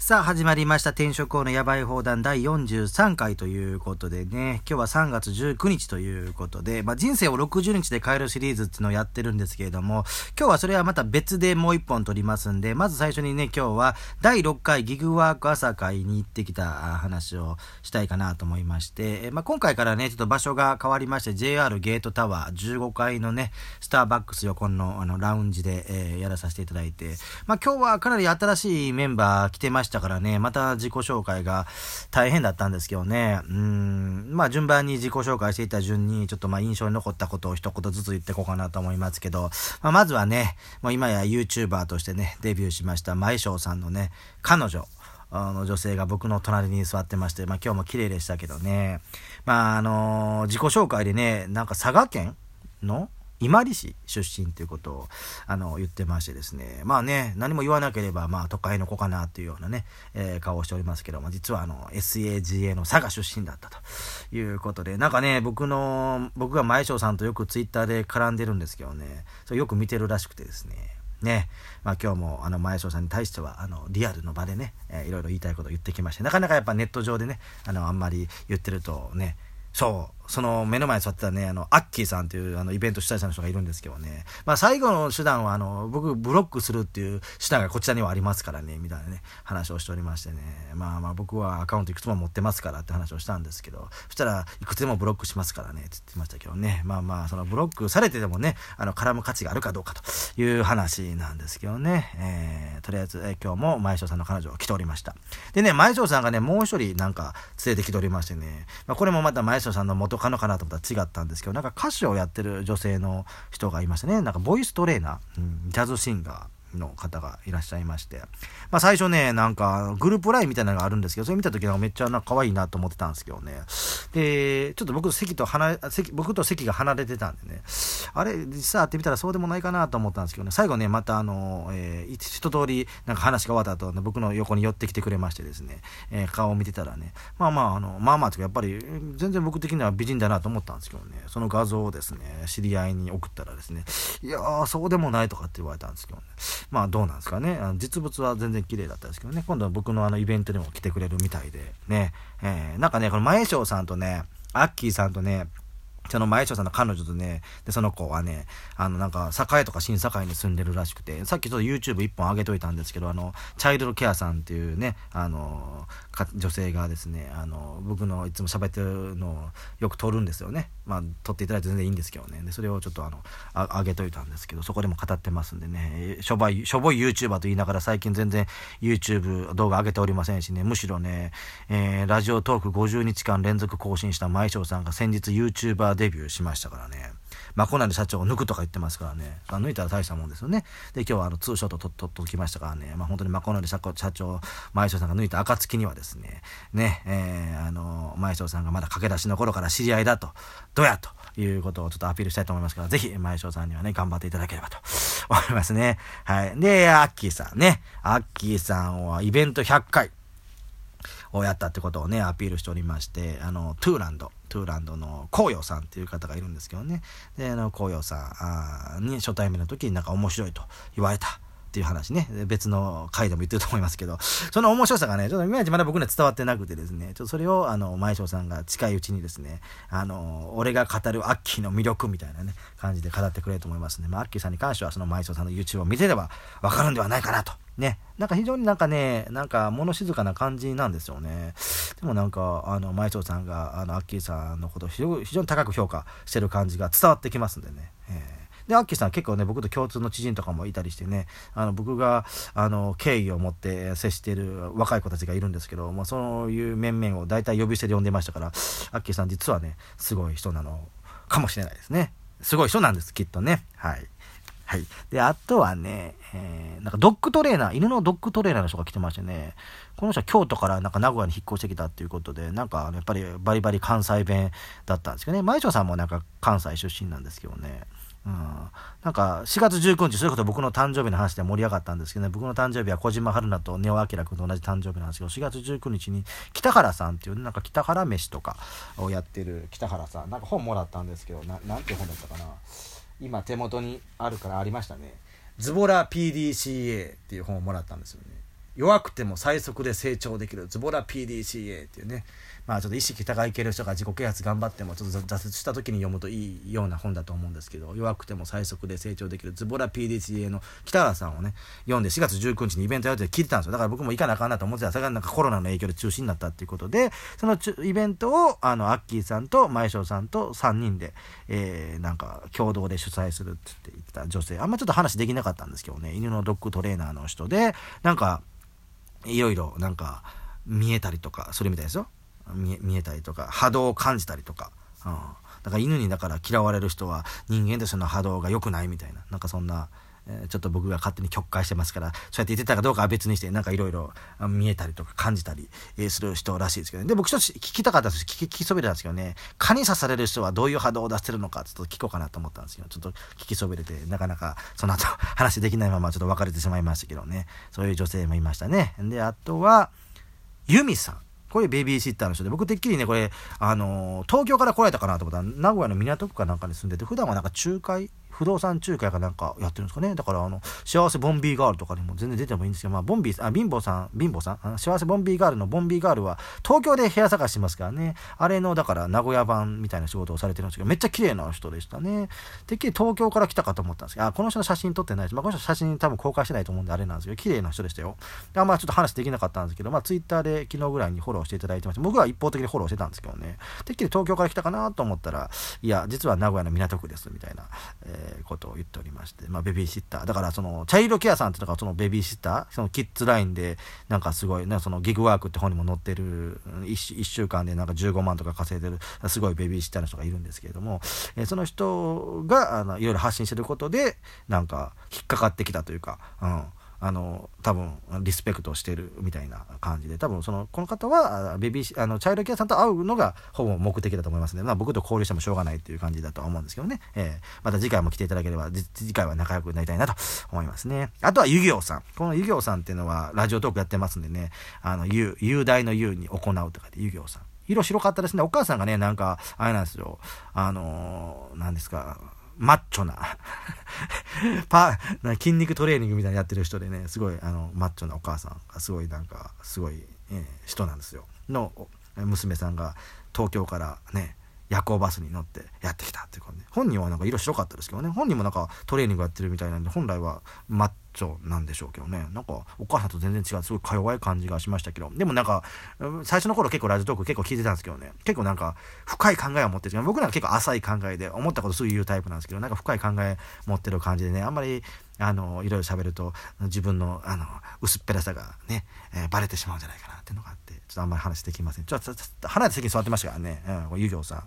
さあ始まりました。転職王のやばい放談第43回ということでね、今日は3月19日ということで、まあ、人生を60日で変えるシリーズっていうのをやってるんですけれども、今日はそれはまた別でもう一本撮りますんで、まず最初にね、今日は第6回ギグワーク朝会に行ってきた話をしたいかなと思いまして、まあ、今回からね、ちょっと場所が変わりまして、JR ゲートタワー15階のね、スターバックス横のあのラウンジで、えー、やらさせていただいて、まあ、今日はかなり新しいメンバー来てましたしたからね、また自己紹介が大変だったんですけどね、うん、まあ順番に自己紹介していた順に、ちょっとまあ印象に残ったことを一言ずつ言っていこうかなと思いますけど、まあ、まずはね、もう今や YouTuber としてね、デビューしました前翔さんのね、彼女、あの女性が僕の隣に座ってまして、まあ今日も綺麗でしたけどね。まああのー、自己紹介でね、なんか佐賀県の伊万里市出身ということをあの言ってましてですね。まあね何も言わなければまあ都会の子かなっていうようなね、えー、顔をしておりますけども実はあの SAGA の佐賀出身だったということでなんかね僕の僕が前翔さんとよくツイッターで絡んでるんですけどねそれよく見てるらしくてですね。ね。まあ、今日もあの前翔さんに対してはあのリアルの場でね、えー、いろいろ言いたいことを言ってきましてなかなかやっぱネット上でねあのあんまり言ってるとねそうその目の前に座ってたね、あの、アッキーさんっていうあのイベント主催者の人がいるんですけどね、まあ最後の手段はあの、僕ブロックするっていう手段がこちらにはありますからね、みたいなね、話をしておりましてね、まあまあ僕はアカウントいくつも持ってますからって話をしたんですけど、そしたらいくつでもブロックしますからね、って言ってましたけどね、まあまあそのブロックされてでもね、あの、絡む価値があるかどうかという話なんですけどね、えー、とりあえず、えー、今日も前翔さんの彼女が来ておりました。でね、前翔さんがね、もう一人なんか連れてきておりましてね、まあこれもまた前翔さんの元かのかなと思ったら違ったんですけど、なんか歌手をやってる女性の人がいましたね。なんかボイストレーナー、うん、ジャズシンガー。の方がいらっしゃいまして、まあ、最初ね、なんかグループラインみたいなのがあるんですけど、それ見た時はめっちゃな可愛いなと思ってたんですけどね。で、ちょっと僕席と離席、僕と席が離れてたんでね、あれ、実際会ってみたらそうでもないかなと思ったんですけどね、最後ね、またあの、えー、一通りなんか話が終わった後、ね、僕の横に寄ってきてくれましてですね、えー、顔を見てたらね、まあまあ、あの、まあまあとかやっぱり全然僕的には美人だなと思ったんですけどね、その画像をですね、知り合いに送ったらですね、いやー、そうでもないとかって言われたんですけどね、まあどうなんですかね。あの実物は全然綺麗だったんですけどね。今度は僕のあのイベントにも来てくれるみたいで、ね。えー、なんかね、この前翔さんとね、アッキーさんとね、その前翔さんの彼女とね、で、その子はね、あの、なんか、栄とか新栄に住んでるらしくて、さっきちょっと YouTube 一本上げといたんですけど、あの、チャイルドケアさんっていうね、あの、女性がですね、あの、僕のいつも喋ってるのをよく撮るんですよね。まあ、撮っていただいて全然いいんですけどね。で、それをちょっとあの、あ上げといたんですけど、そこでも語ってますんでね、しょぼい、しょぼい YouTuber と言いながら最近全然 YouTube 動画上げておりませんしね、むしろね、えー、ラジオトーク50日間連続更新した前翔さんが先日 YouTuber デビューしましたからね。まあ、コナンで社長を抜くとか言ってますからね、あ抜いたら大したもんですよね。で、今日はあのツーショット撮っときましたからね、まあ、本当にマコナンで社長、前翔さんが抜いた暁にはですね、ね、えー、あの、前翔さんがまだ駆け出しの頃から知り合いだと、どやということをちょっとアピールしたいと思いますから、ぜひ前翔さんにはね、頑張っていただければと思いますね。はい。で、アッキーさんね、アッキーさんはイベント100回。をやったってことをね、アピールしておりまして、あの、トゥーランド、トゥーランドの紅葉さんっていう方がいるんですけどね。で、あの、紅葉さんに初対面の時になんか面白いと言われた。っていう話ね、別の回でも言ってると思いますけど、その面白さがね、ちょっといまいちまだ僕には伝わってなくてですね、ちょっとそれを、あの、前翔さんが近いうちにですね、あの、俺が語るアッキーの魅力みたいなね、感じで語ってくれると思いますんで、まあ、アッキーさんに関しては、その前翔さんの YouTube を見てればわかるんではないかなと。ね。なんか非常になんかね、なんか物静かな感じなんですよね。でもなんか、あの、前翔さんが、あの、アッキーさんのことを非常に高く評価してる感じが伝わってきますんでね。で、アッキーさん結構ね、僕と共通の知人とかもいたりしてね、あの、僕が、あの、敬意を持って接している若い子たちがいるんですけど、まあ、そういう面々を大体呼び捨てで呼んでましたから、アッキーさん実はね、すごい人なのかもしれないですね。すごい人なんです、きっとね。はい。はい。で、あとはね、えー、なんかドッグトレーナー、犬のドッグトレーナーの人が来てましてね、この人は京都からなんか名古屋に引っ越してきたっていうことで、なんかやっぱりバリバリ関西弁だったんですけどね、前長さんもなんか関西出身なんですけどね、うん、なんか4月19日、そういうこと僕の誕生日の話で盛り上がったんですけどね、僕の誕生日は小島春菜と根尾明君と同じ誕生日なんですけど、4月19日に北原さんっていう、ねなんか北原飯とかをやってる北原さん、なんか本もらったんですけど、ななんて本だったかな。今手元にあるからありましたね。ズボラ PDCA っていう本をもらったんですよね。弱くても最速で成長できる。ズボラ PDCA っていうね。まあちょっと意識高い系の人が自己啓発頑張ってもちょっと挫折した時に読むといいような本だと思うんですけど弱くても最速で成長できる。ズボラ PDCA の北原さんをね読んで4月19日にイベントやるって聞いてたんですよ。だから僕も行かなあかんなと思ってた。それがなんかコロナの影響で中止になったっていうことでそのイベントをあのアッキーさんと前翔さんと3人で、えー、なんか共同で主催するって言ってた女性。あんまちょっと話できなかったんですけどね。犬のドッグトレーナーの人でなんかいろいろなんか見えたりとかするみたいですよ。見えたりとか波動を感じたりとか、うん、だから犬にだから嫌われる人は人間としての波動が良くないみたいな。なんかそんな、え、ちょっと僕が勝手に曲解してますからそうやって言ってたかどうかは別にしてなんかいろいろ見えたりとか感じたりする人らしいですけどね。で僕ちょっと聞きたかったんです聞き聞きそびれたんですけどね。蚊に刺される人はどういう波動を出してるのかちょっと聞こうかなと思ったんですけどちょっと聞きそびれてなかなかその後 話できないままちょっと別れてしまいましたけどね。そういう女性もいましたね。であとはユミさん。これベビーシッターの人で、僕てっきりね、これ、あのー、東京から来られたかなと思ったら、名古屋の港区かなんかに住んでて、普段はなんか仲介不動産仲介かなんかやってるんですかね。だから、あの、幸せボンビーガールとかにも全然出てもいいんですけど、まあ、ボンビー、あ、貧乏さん、貧乏さん、幸せボンビーガールのボンビーガールは、東京で部屋探してますからね。あれの、だから、名古屋版みたいな仕事をされてるんですけど、めっちゃ綺麗な人でしたね。てっきり東京から来たかと思ったんですけど、あ、この人の写真撮ってないです。まあ、この人写真多分公開してないと思うんであれなんですけど、綺麗な人でしたよ。あまあ、ちょっと話できなかったんですけど、まあ、ツイッターで昨日ぐらいにフォローしていただいてました。僕は一方的にフォローしてたんですけどね。てっきり東京から来たかなと思ったら、いや、実は名古屋の港区です、みたいな、えー、ことを言っておりま。して、まあ、ベビーシッター。だから、その、チャイルドケアさんっていうのが、そのベビーシッター、そのキッズラインで、なんかすごい、ね、そのギグワークって本にも載ってる1、週間でなんか15万とか稼いでる、すごいベビーシッターの人がいるんですけれども、えー、その人が、あの、いろいろ発信してることで、なんか、引っかかってきたというか、うん。あの多分リスペクトしてるみたいな感じで多分そのこの方はベビーあのチャイルケアさんと会うのがほぼ目的だと思いますので、まあ、僕と交流してもしょうがないっていう感じだとは思うんですけどね、えー、また次回も来ていただければ次回は仲良くなりたいなと思いますね。あとは遊行さん。この遊行さんっていうのはラジオトークやってますんでね。あの雄雄大の雄に行うとかで遊行さん。色白かったですね。お母さんがねなんかあれなんですよ。あのー、何ですかマッチョな。パな筋肉トレーニングみたいにやってる人でねすごいあのマッチョなお母さんがすごいなんかすごい、えー、人なんですよ。の娘さんが東京からね夜行バスに乗ってやってきたっていう感じ。本人はなんか色白かったですけどね。本人もなんかトレーニングやってるみたいなんで本来はマッチョなんでしょうけどね。なんかお母さんと全然違うすごいか弱い感じがしましたけど。でもなんか最初の頃結構ラジオトーク結構聞いてたんですけどね。結構なんか深い考えを持ってる。僕なんか結構浅い考えで思ったことすぐ言うタイプなんですけどなんか深い考え持ってる感じでねあんまりあのいろいろ喋ると自分のあの薄っぺらさがね、えー、バレてしまうんじゃないかなっていうのがあってちょっとあんまり話できません。ちょっと離れて席に座ってましたからね、うん、遊行さん、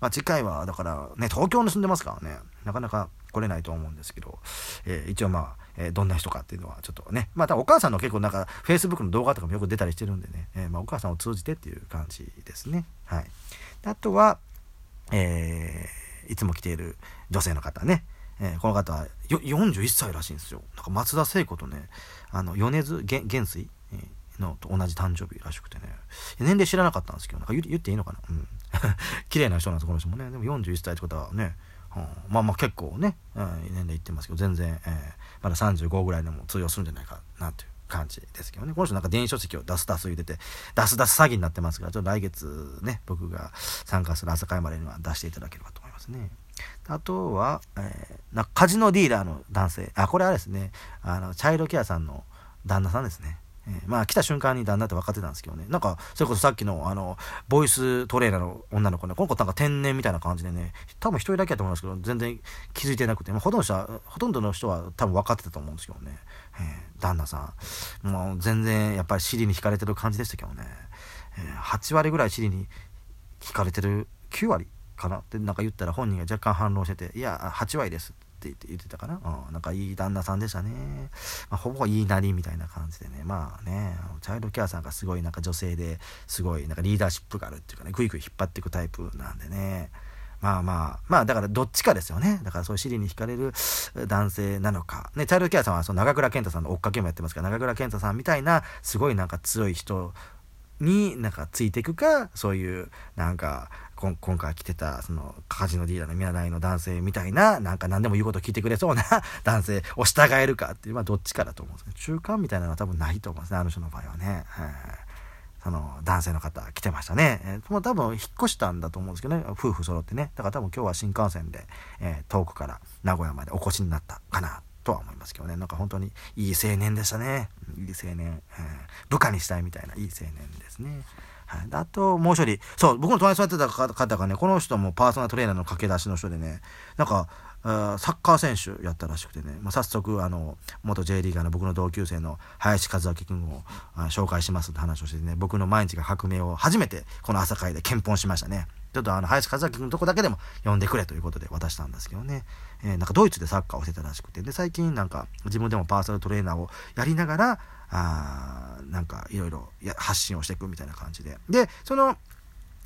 まあ、次回はだからね東京に住んでますからね。なかなか来れないと思うんですけど、えー、一応まあ、えー、どんな人かっていうのはちょっとね。またお母さんの結構なんか Facebook の動画とかもよく出たりしてるんでね、えまあ、お母さんを通じてっていう感じですね。はい。あとはえいつも来ている女性の方ね。え、この方は41歳らしいんですよ。なんか松田聖子とね、あの、米津元帥のと同じ誕生日らしくてね、年齢知らなかったんですけど、なんか言っていいのかな？うん。綺麗な人なんです、この人もね。でも41歳ってことはね、うん、まあまあ結構ね、うん、年齢いってますけど、全然、えー、まだ35ぐらいでも通用するんじゃないかなという感じですけどね。この人なんか電子書籍を出す出す言ってて、出す出す詐欺になってますから、ちょっと来月ね、僕が参加する朝会までには出していただければと思いますね。あとは、えー、なカジノディーラーの男性。あ、これはですね、あの、チャイルドケアさんの旦那さんですね。えー、まあ来た瞬間に旦那って分かってたんですけどね。なんか、それこそさっきのあの、ボイストレーナーの女の子ね、この子なんか天然みたいな感じでね、多分一人だけやと思いますけど、全然気づいてなくて、まあ、ほとんど、ほとんどの人は多分分かってたと思うんですけどね。えー、旦那さん。もう全然やっぱり尻に惹かれてる感じでしたけどね。えー、8割ぐらい尻に惹かれてる、9割かなってなんか言ったら本人が若干反論してて「いや8割です」ってって言ってたかな、うん、なんかいい旦那さんでしたね、まあ、ほぼいいなりみたいな感じでね。まあねチャイルドケアさんがすごいなんか女性ですごいなんかリーダーシップがあるっていうかねグイグイ引っ張っていくタイプなんでね。まあまあ、まあだからどっちかですよね。だからそういう尻に惹かれる男性なのか。ね、チャイルドケアさんはその長倉健太さんの追っかけもやってますから、長倉健太さんみたいなすごいなんか強い人になんかついていくか、そういうなんか今今回来てた、その、カジノディーラーの見習いの男性みたいな、なんか何でも言うこと聞いてくれそうな 男性を従えるかっていう、まあどっちかだと思うんですけど、中間みたいなのは多分ないと思うんですね、あの人の場合はね。はいその男性の方来てましたね。えー、もう多分引っ越したんだと思うんですけどね、夫婦揃ってね。だから多分今日は新幹線で、えー、遠くから名古屋までお越しになったかなとは思いますけどね。なんか本当にいい青年でしたね。いい青年。えー、部下にしたいみたいないい青年ですね。はい、あと、もう一人。そう、僕の隣に座ってた方がね、この人もパーソナルトレーナーの駆け出しの人でね、なんか、サッカー選手やったらしくてね、まあ、早速あの元 J リーガーの僕の同級生の林和明君を紹介しますって話をしてね僕の毎日が革命を初めてこの朝会で検本しましたねちょっとあの林和明君のとこだけでも呼んでくれということで渡したんですけどね、えー、なんかドイツでサッカーをしてたらしくてで最近なんか自分でもパーソナルトレーナーをやりながらあなんかいろいろ発信をしていくみたいな感じででその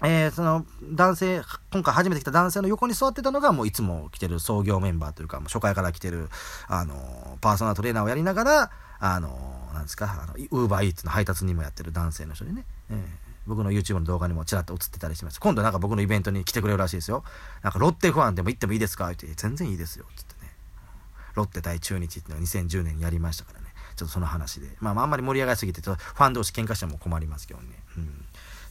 えー、その男性、今回初めて来た男性の横に座ってたのが、もういつも来てる創業メンバーというか、もう初回から来てる、あの、パーソナルトレーナーをやりながら、あの、なんですか、あの、ウーバーイーツの配達にもやってる男性の人でね、えー、僕の YouTube の動画にもちらっと映ってたりします。今度なんか僕のイベントに来てくれるらしいですよ。なんかロッテファンでも行ってもいいですか？って全然いいですよ。つってね。ロッテ対中日っていうのを2010年にやりましたからね。ちょっとその話で。まあ、あ、んまり盛り上がりすぎて、ファン同士喧嘩しても困りますけどね。うん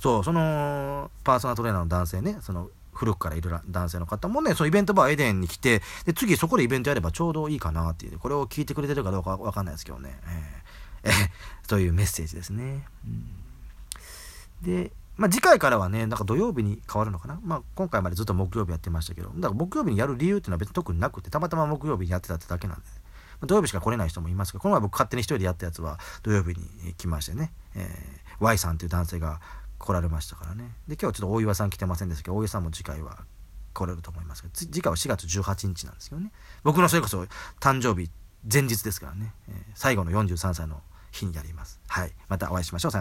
そうそのパーソナルトレーナーの男性ねその古くからいる男性の方もね、そのイベントバーエデンに来て、で、次そこでイベントやればちょうどいいかなっていう、これを聞いてくれてるかどうかわかんないですけどね、えー、えー、というメッセージですね。うん、で、まあ、次回からはね、なんか土曜日に変わるのかな。まあ、今回までずっと木曜日やってましたけど、だから木曜日にやる理由っていうのは別に特になくて、たまたま木曜日にやってたってだけなんで、まあ、土曜日しか来れない人もいますけど、この前僕勝手に一人でやったやつは土曜日に来ましてね、えー、Y さんという男性が来られましたからね。で今日ちょっと大岩さん来てませんでしたけど大岩さんも次回は来れると思いますけど次回は4月18日なんですけどね。僕のそれこそ誕生日前日ですからね、えー、最後の43歳の日にやります。はい。またお会いしましょう。